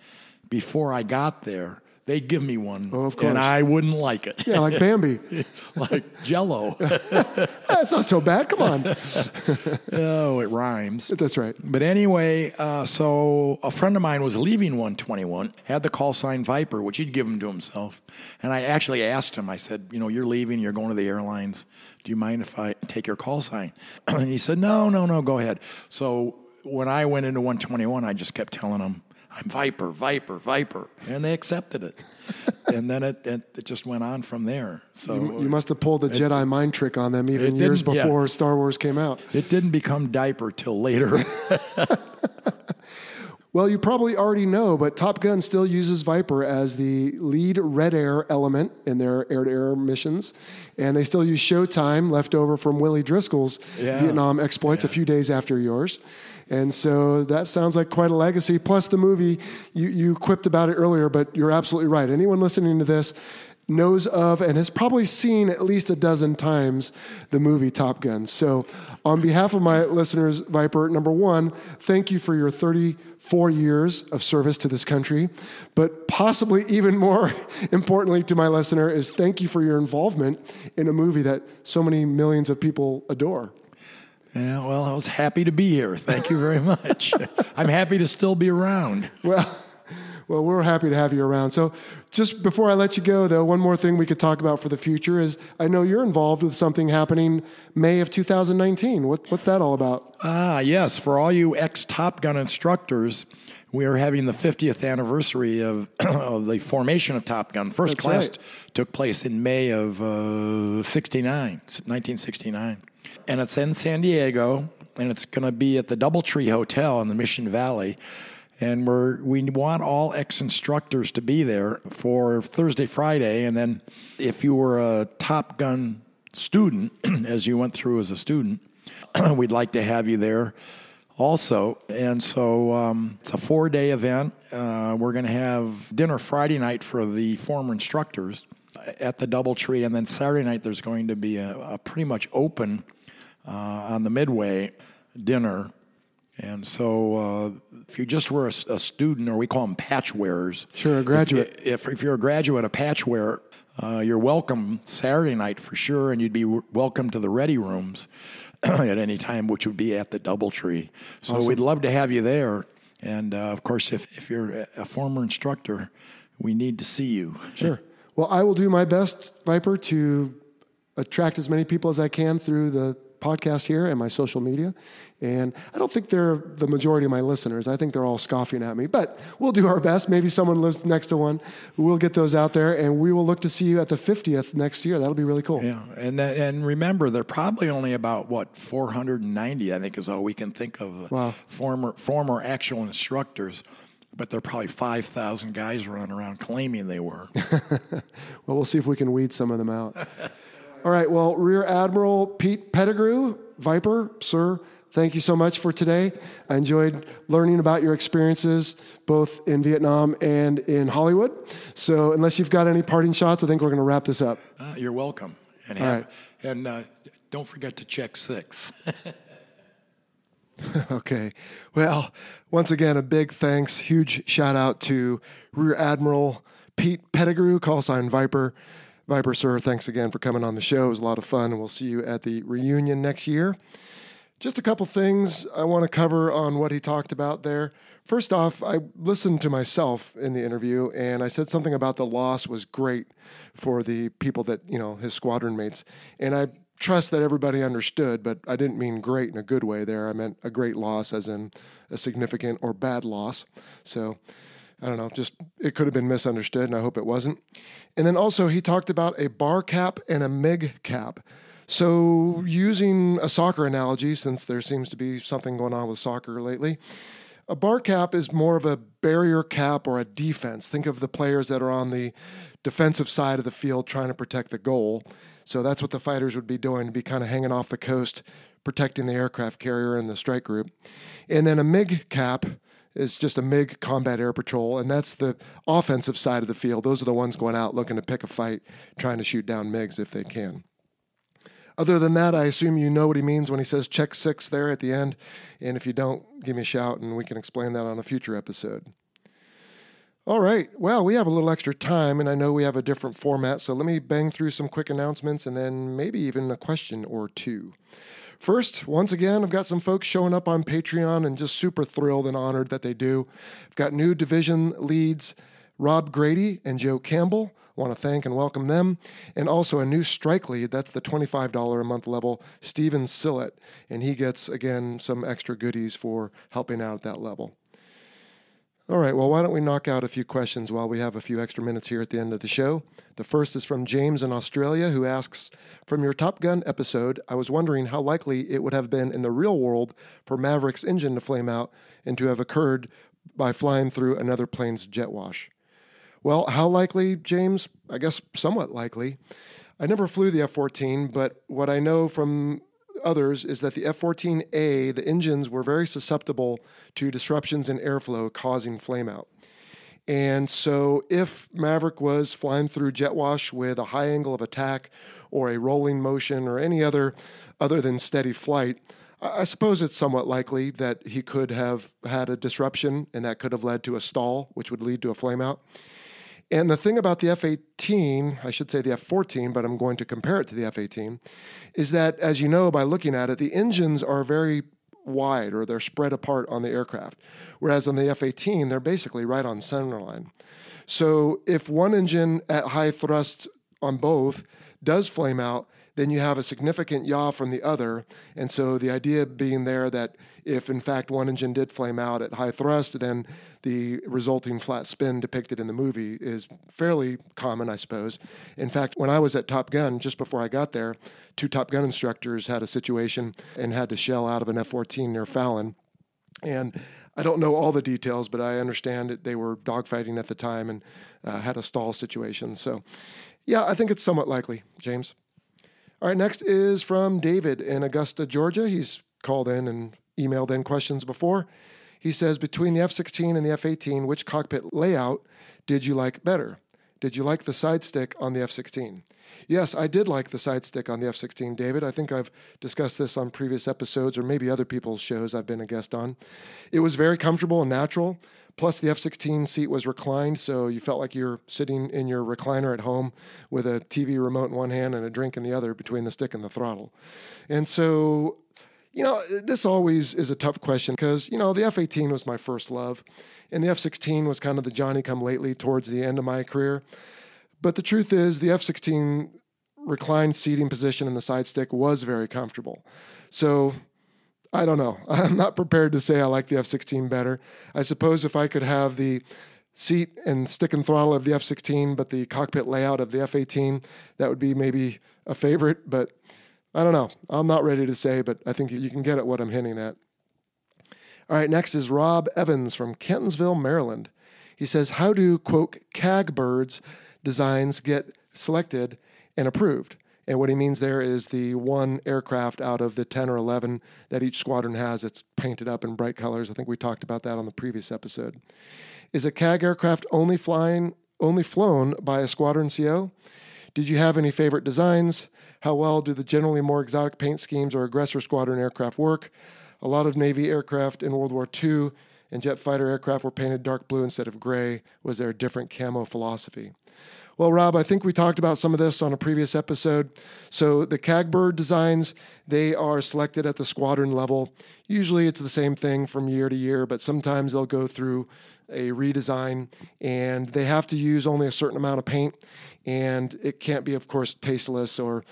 before I got there, they'd give me one, Oh, of and course. I wouldn't like it. Yeah, like Bambi. (laughs) like Jello. (laughs) That's not so bad. Come on. (laughs) oh, it rhymes. That's right. But anyway, uh, so a friend of mine was leaving 121, had the call sign Viper, which he'd given to himself. And I actually asked him, I said, You know, you're leaving, you're going to the airlines. Do you mind if I take your call sign? (clears throat) and he said, No, no, no, go ahead. So when I went into 121, I just kept telling him, I'm Viper, Viper, Viper. And they accepted it. (laughs) and then it, it, it just went on from there. So You, you must have pulled the Jedi mind trick on them even years didn't- yeah. before Star Wars came out. it didn't become diaper till later. (laughs) (laughs) Well, you probably already know, but Top Gun still uses Viper as the lead red air element in their air to air missions. And they still use Showtime left over from Willie Driscoll's Yeah. Vietnam exploits a few days after yours. And so that sounds like quite a legacy. Plus, the movie, you, you quipped about it earlier, but you're absolutely right. Anyone listening to this knows of and has probably seen at least a dozen times the movie Top Gun. So, on behalf of my listeners, Viper, number one, thank you for your 34 years of service to this country. But possibly even more (laughs) importantly to my listener is thank you for your involvement in a movie that so many millions of people adore. Yeah, well, I was happy to be here. Thank you very much. (laughs) I'm happy to still be around. Well, well, we're happy to have you around. So, just before I let you go, though, one more thing we could talk about for the future is I know you're involved with something happening May of 2019. What, what's that all about? Ah, yes, for all you ex Top Gun instructors, we are having the 50th anniversary of, (clears throat) of the formation of Top Gun. First That's class right. took place in May of uh, 69, 1969. And it's in San Diego, and it's going to be at the Doubletree Hotel in the Mission Valley. And we're, we want all ex instructors to be there for Thursday, Friday. And then if you were a Top Gun student, (clears throat) as you went through as a student, (clears throat) we'd like to have you there also. And so um, it's a four day event. Uh, we're going to have dinner Friday night for the former instructors at the Doubletree. And then Saturday night, there's going to be a, a pretty much open on the Midway dinner. And so, uh, if you just were a student, or we call them patch wearers, Sure, a graduate. If, if you're a graduate, a patch wearer, uh, you're welcome Saturday night for sure, and you'd be w- welcome to the ready rooms (clears throat) at any time, which would be at the DoubleTree. So we'd love to have you there. And uh, of course, if, if you're a- a former instructor, we need to see you. (laughs) Sure. Well, I will do my best, Viper, to attract as many people as I can through the podcast here and my social media. And I don't think they're the majority of my listeners. I think they're all scoffing at me, but we'll do our best. Maybe someone lives next to one. We'll get those out there and we will look to see you at the 50th next year. That'll be really cool. Yeah, and that- and remember, they're probably only about what 490. I think is all we can think of. uh, Wow. Former former actual instructors, but there are probably 5,000 guys running around claiming they were. (laughs) Well, we'll see if we can weed some of them out. (laughs) All right. Well, Rear Admiral Pete Pettigrew, Viper, sir, thank you so much for today. I enjoyed learning about your experiences both in Vietnam and in Hollywood. So, unless you've got any parting shots, I think we're going to wrap this up. Uh, you're welcome, and All have, right. and uh, don't forget to check six. (laughs) Okay. Well, once again, a big thanks, huge shout out to Rear Admiral Pete Pettigrew, call sign Viper. Viper Sir, thanks again for coming on the show. It was a lot of fun, and we'll see you at the reunion next year. Just a couple things I want to cover on what he talked about there. First off, I listened to myself in the interview and I said something about the loss was great for the people that, you know, his squadron mates. And I trust that everybody understood, but I didn't mean great in a good way there. I meant a great loss as in a significant or bad loss. So I don't know, just it could have been misunderstood and I hope it wasn't. And then also he talked about a bar cap and a MiG cap. So, using a soccer analogy, since there seems to be something going on with soccer lately, a bar cap is more of a barrier cap or a defense. Think of the players that are on the defensive side of the field trying to protect the goal. So, that's what the fighters would be doing, to be kind of hanging off the coast, protecting the aircraft carrier and the strike group. And then a MiG cap is just a MiG combat air patrol, and that's the offensive side of the field. Those are the ones going out looking to pick a fight, trying to shoot down MiGs if they can. Other than that, I assume you know what he means when he says check six there at the end. And if you don't, give me a shout and we can explain that on a future episode. All right. Well, we have a little extra time, and I know we have a different format. So let me bang through some quick announcements and then maybe even a question or two. First, once again, I've got some folks showing up on Patreon and just super thrilled and honored that they do. I've got new division leads Rob Grady and Joe Campbell want to thank and welcome them. And also a new strike lead, that's the $25 a month level, Steven Sillett. And he gets, again, some extra goodies for helping out at that level. All right, well, why don't we knock out a few questions while we have a few extra minutes here at the end of the show? The first is from James in Australia, who asks From your Top Gun episode, I was wondering how likely it would have been in the real world for Maverick's engine to flame out and to have occurred by flying through another plane's jet wash. Well, how likely, James? I guess somewhat likely. I never flew the F 14, but what I know from others is that the F 14A, the engines were very susceptible to disruptions in airflow causing flameout. And so, if Maverick was flying through jet wash with a high angle of attack or a rolling motion or any other other than steady flight, I suppose it's somewhat likely that he could have had a disruption and that could have led to a stall, which would lead to a flameout. And the thing about the F 18, I should say the F 14, but I'm going to compare it to the F 18, is that, as you know by looking at it, the engines are very wide or they're spread apart on the aircraft. Whereas on the F 18, they're basically right on center line. So if one engine at high thrust on both does flame out, then you have a significant yaw from the other. And so the idea being there that if in fact one engine did flame out at high thrust, then the resulting flat spin depicted in the movie is fairly common, I suppose. In fact, when I was at Top Gun, just before I got there, two Top Gun instructors had a situation and had to shell out of an F 14 near Fallon. And I don't know all the details, but I understand that they were dogfighting at the time and uh, had a stall situation. So, yeah, I think it's somewhat likely, James. All right, next is from David in Augusta, Georgia. He's called in and emailed in questions before. He says, Between the F 16 and the F 18, which cockpit layout did you like better? Did you like the side stick on the F 16? Yes, I did like the side stick on the F 16, David. I think I've discussed this on previous episodes or maybe other people's shows I've been a guest on. It was very comfortable and natural. Plus, the F 16 seat was reclined, so you felt like you're sitting in your recliner at home with a TV remote in one hand and a drink in the other between the stick and the throttle. And so, you know, this always is a tough question because, you know, the F 18 was my first love, and the F 16 was kind of the Johnny come lately towards the end of my career. But the truth is, the F 16 reclined seating position in the side stick was very comfortable. So, I don't know. (laughs) I'm not prepared to say I like the F 16 better. I suppose if I could have the seat and stick and throttle of the F 16, but the cockpit layout of the F 18, that would be maybe a favorite. But I don't know. I'm not ready to say, but I think you can get at what I'm hinting at. All right, next is Rob Evans from Kentonsville, Maryland. He says, How do, quote, CAG birds designs get selected and approved? And what he means there is the one aircraft out of the 10 or 11 that each squadron has that's painted up in bright colors. I think we talked about that on the previous episode. Is a CAG aircraft only flying only flown by a squadron CO? Did you have any favorite designs? How well do the generally more exotic paint schemes or aggressor squadron aircraft work? A lot of Navy aircraft in World War II and jet fighter aircraft were painted dark blue instead of gray. Was there a different camo philosophy? Well, Rob, I think we talked about some of this on a previous episode. So the CAG bird designs, they are selected at the squadron level. Usually it's the same thing from year to year, but sometimes they'll go through a redesign and they have to use only a certain amount of paint and it can't be of course tasteless or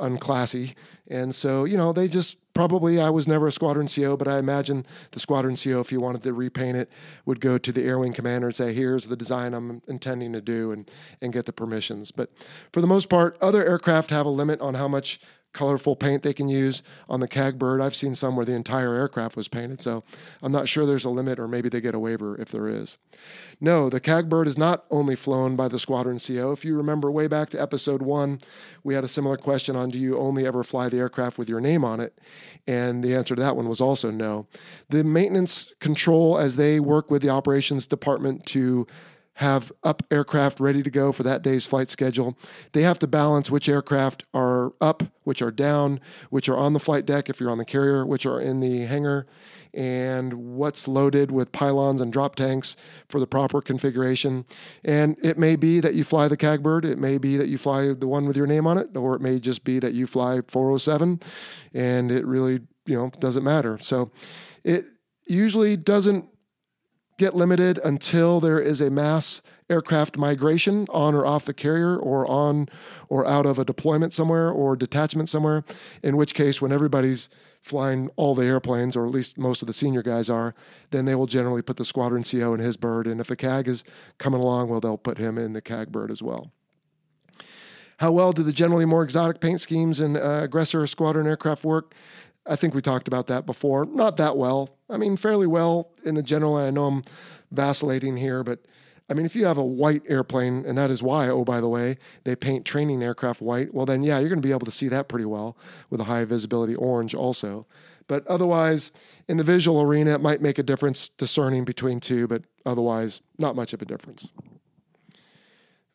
unclassy. And so, you know, they just probably I was never a squadron CO, but I imagine the squadron CO, if you wanted to repaint it, would go to the air wing commander and say, "Here's the design I'm intending to do," and and get the permissions. But for the most part, other aircraft have a limit on how much colorful paint they can use on the CAG bird. I've seen some where the entire aircraft was painted, so I'm not sure there's a limit, or maybe they get a waiver if there is. No, the CAG bird is not only flown by the squadron CO. If you remember way back to episode one, we had a similar question on do you only ever fly the aircraft with your name on it? And the answer to that one was also no. The maintenance control, as they work with the operations department to have up aircraft ready to go for that day's flight schedule. They have to balance which aircraft are up, which are down, which are on the flight deck if you're on the carrier, which are in the hangar, and what's loaded with pylons and drop tanks for the proper configuration. And it may be that you fly the CAG bird, it may be that you fly the one with your name on it, or it may just be that you fly 407 and it really, you know, doesn't matter. So it usually doesn't get limited until there is a mass aircraft migration on or off the carrier or on or out of a deployment somewhere or detachment somewhere, in which case, when everybody's flying all the airplanes, or at least most of the senior guys are, then they will generally put the squadron CO in his bird. And if the CAG is coming along, well, they'll put him in the CAG bird as well. How well do the generally more exotic paint schemes and uh, aggressor squadron aircraft work? I think we talked about that before. Not that well. I mean, fairly well in the general. And I know I'm vacillating here, but I mean, if you have a white airplane, and that is why, oh, by the way, they paint training aircraft white, well, then, yeah, you're going to be able to see that pretty well with a high visibility orange also. But otherwise, in the visual arena, it might make a difference discerning between two, but otherwise, not much of a difference.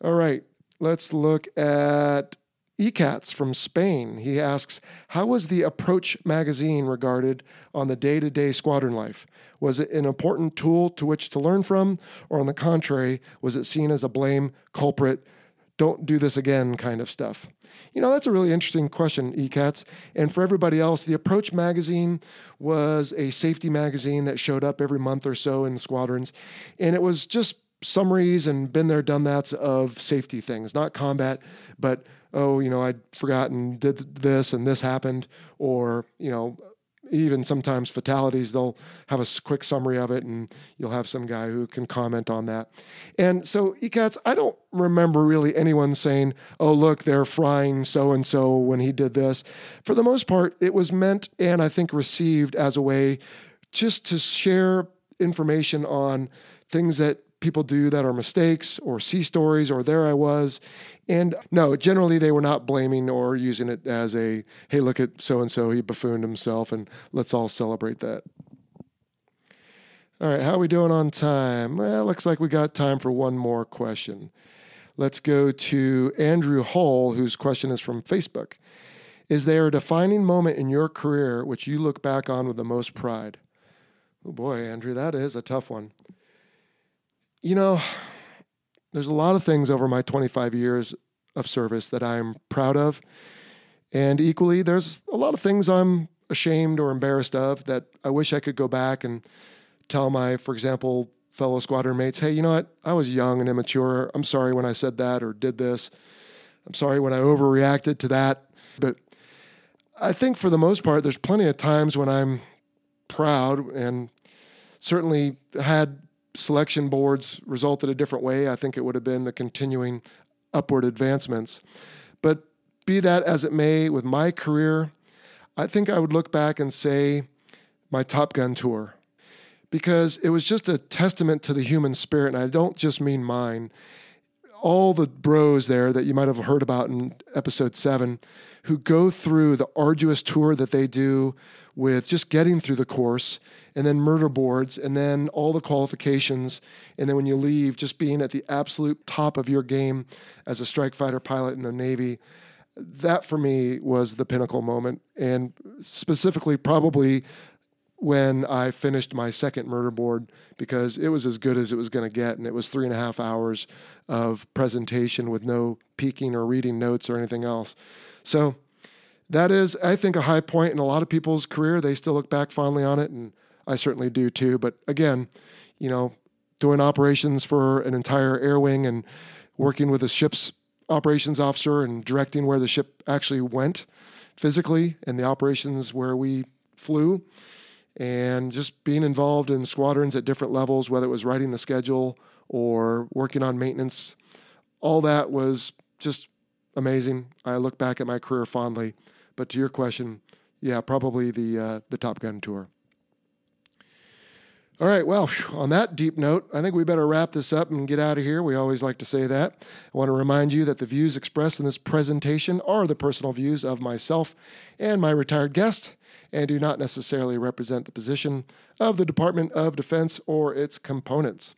All right, let's look at ECATS from Spain. He asks, How was the Approach magazine regarded on the day to day squadron life? Was it an important tool to which to learn from, or on the contrary, was it seen as a blame, culprit, don't do this again kind of stuff? You know, that's a really interesting question, ECATS. And for everybody else, the Approach magazine was a safety magazine that showed up every month or so in the squadrons. And it was just summaries and been there, done that of safety things, not combat, but oh, you know, I'd forgotten did this and this happened, or you know, even sometimes fatalities. They'll have a quick summary of it, and you'll have some guy who can comment on that. And so, ECATS, I don't remember really anyone saying, "Oh, look, they're frying so and so when he did this." For the most part, it was meant and I think received as a way just to share information on things that people do that are mistakes or see stories or there I was. And no, generally they were not blaming or using it as a, hey, look at so and so, he buffooned himself and let's all celebrate that. All right, how are we doing on time? Well, looks like we got time for one more question. Let's go to Andrew Hull, whose question is from Facebook. Is there a defining moment in your career which you look back on with the most pride? Oh boy, Andrew, that is a tough one you know, there's a lot of things over my 25 years of service that I'm proud of. And equally, there's a lot of things I'm ashamed or embarrassed of that I wish I could go back and tell my, for example, fellow squadron mates, hey, you know what? I was young and immature. I'm sorry when I said that or did this. I'm sorry when I overreacted to that. But I think for the most part, there's plenty of times when I'm proud and certainly had selection boards resulted a different way, I think it would have been the continuing upward advancements. But be that as it may, with my career, I think I would look back and say my Top Gun tour because it was just a testament to the human spirit. And I don't just mean mine. All the bros there that you might have heard about in episode seven who go through the arduous tour that they do with just getting through the course and then murder boards and then all the qualifications. And then when you leave just being at the absolute top of your game as a strike fighter pilot in the navy that for me was the pinnacle moment. And specifically probably when I finished my second murder board because it was as good as it was going to get. And it was three and a half hours of presentation with no peeking or reading notes or anything else. So that is, I think, a high point in a lot of people's career. They still look back fondly on it, and I certainly do too. But again, you know, doing operations for an entire air wing and working with a ship's operations officer and directing where the ship actually went physically and the operations where we flew and just being involved in squadrons at different levels, whether it was writing the schedule or working on maintenance, all that was just amazing. I look back at my career fondly. But to your question, yeah, probably the uh, the Top Gun tour. All right, well, on that deep note, I think we better wrap this up and get out of here. We always like to say that. I want to remind you that the views expressed in this presentation are the personal views of myself and my retired guest and do not necessarily represent the position of the Department of Defense or its components.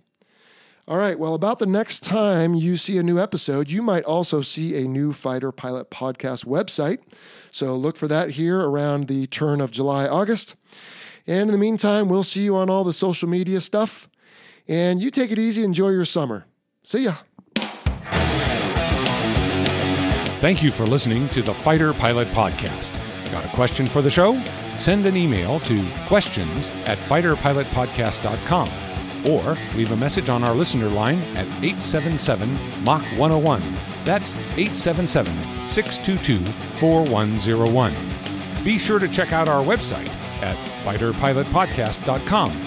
All right, well, about the next time you see a new episode, you might also see a new Fighter Pilot Podcast website. So look for that here around the turn of July, August. And in the meantime, we'll see you on all the social media stuff. And you take it easy, enjoy your summer. See ya. Thank you for listening to the Fighter Pilot Podcast. Got a question for the show? Send an email to questions at fighterpilotpodcast.com or leave a message on our listener line at 877 Mach 101. That's 877 622 4101. Be sure to check out our website at fighterpilotpodcast.com.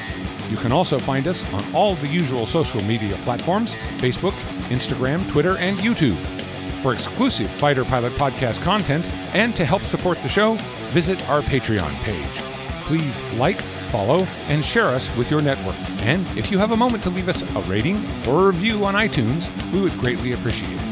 You can also find us on all the usual social media platforms Facebook, Instagram, Twitter, and YouTube. For exclusive Fighter Pilot Podcast content and to help support the show, visit our Patreon page. Please like, follow, and share us with your network. And if you have a moment to leave us a rating or a review on iTunes, we would greatly appreciate it.